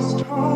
strong.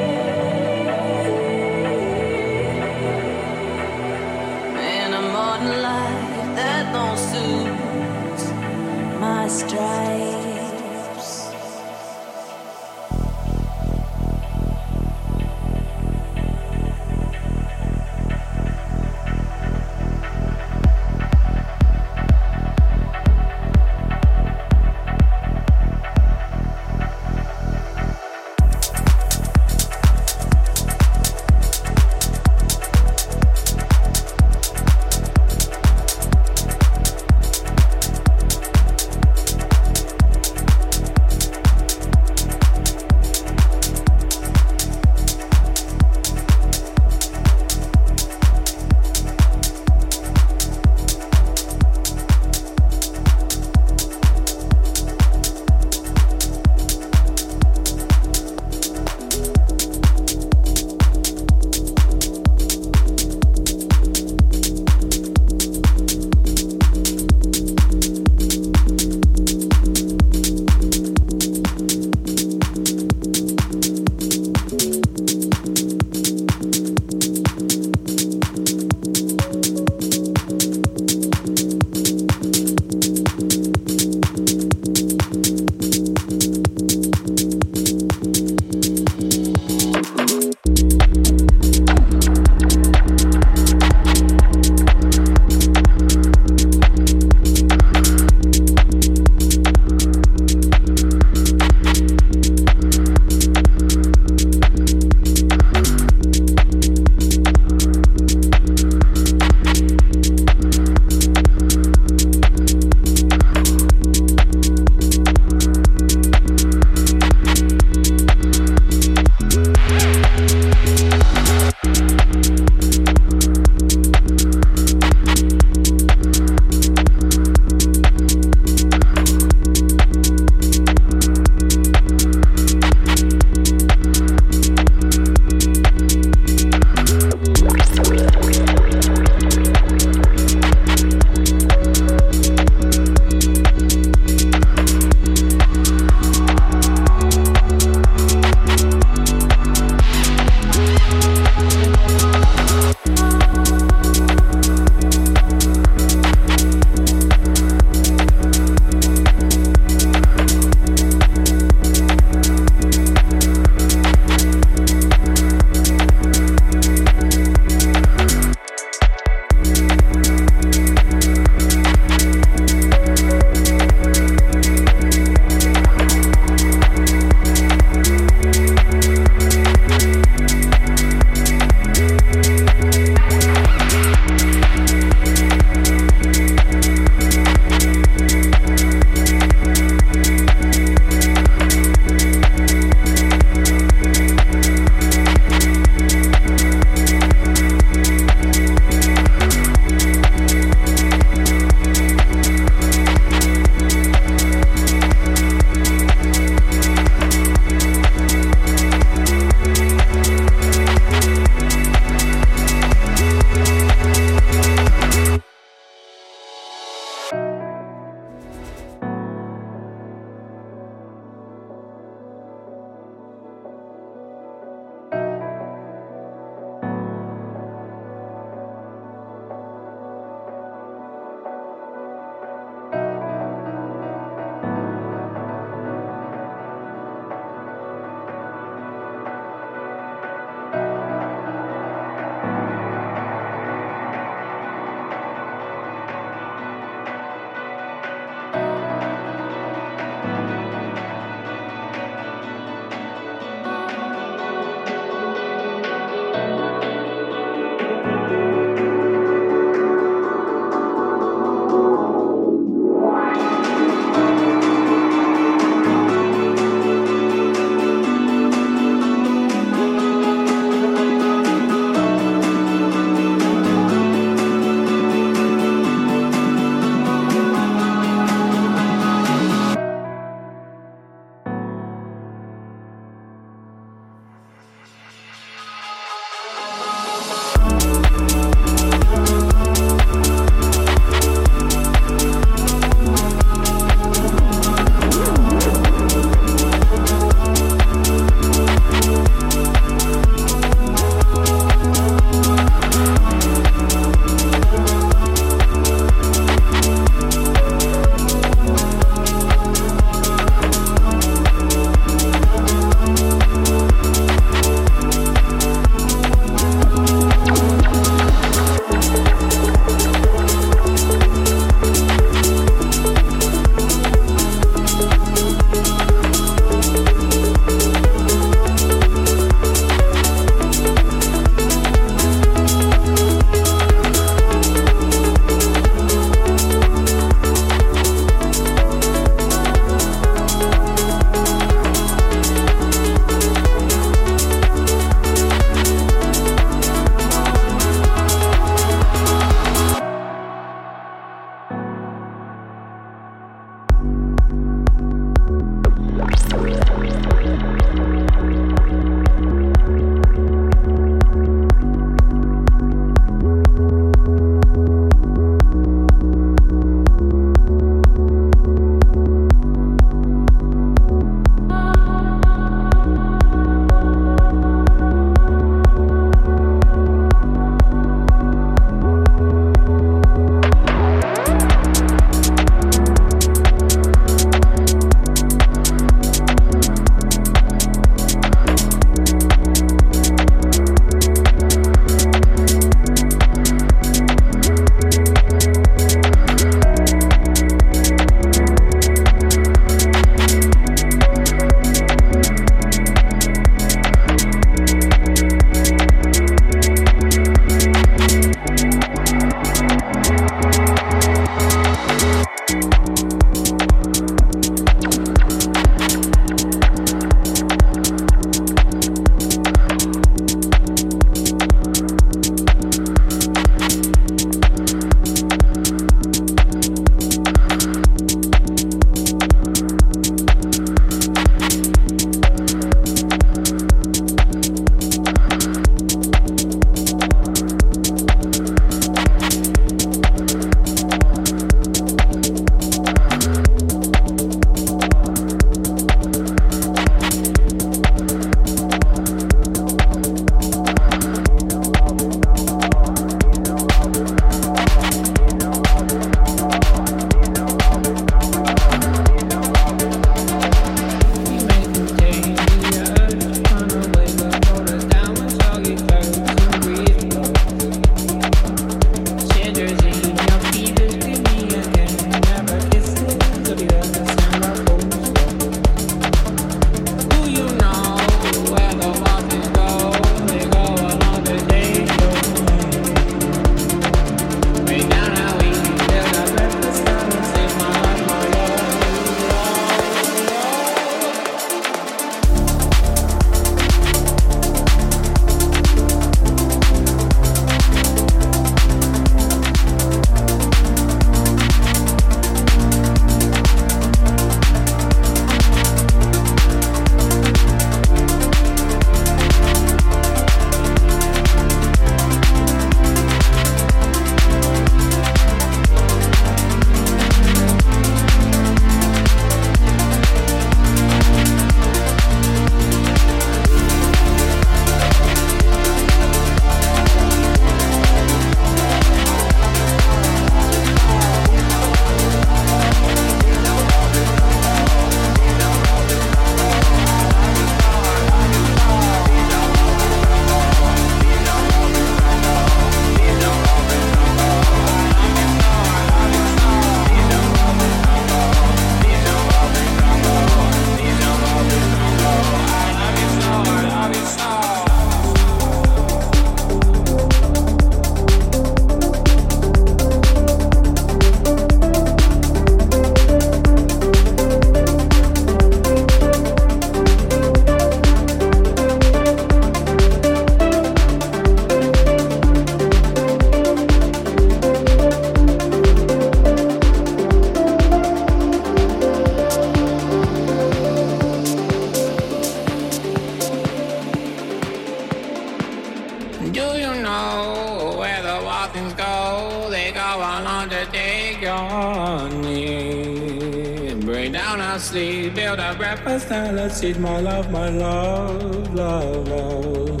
my love, my love, love, love.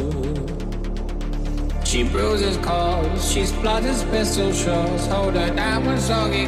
She bruises calls, she splutters pistol shots, hold her down when soggy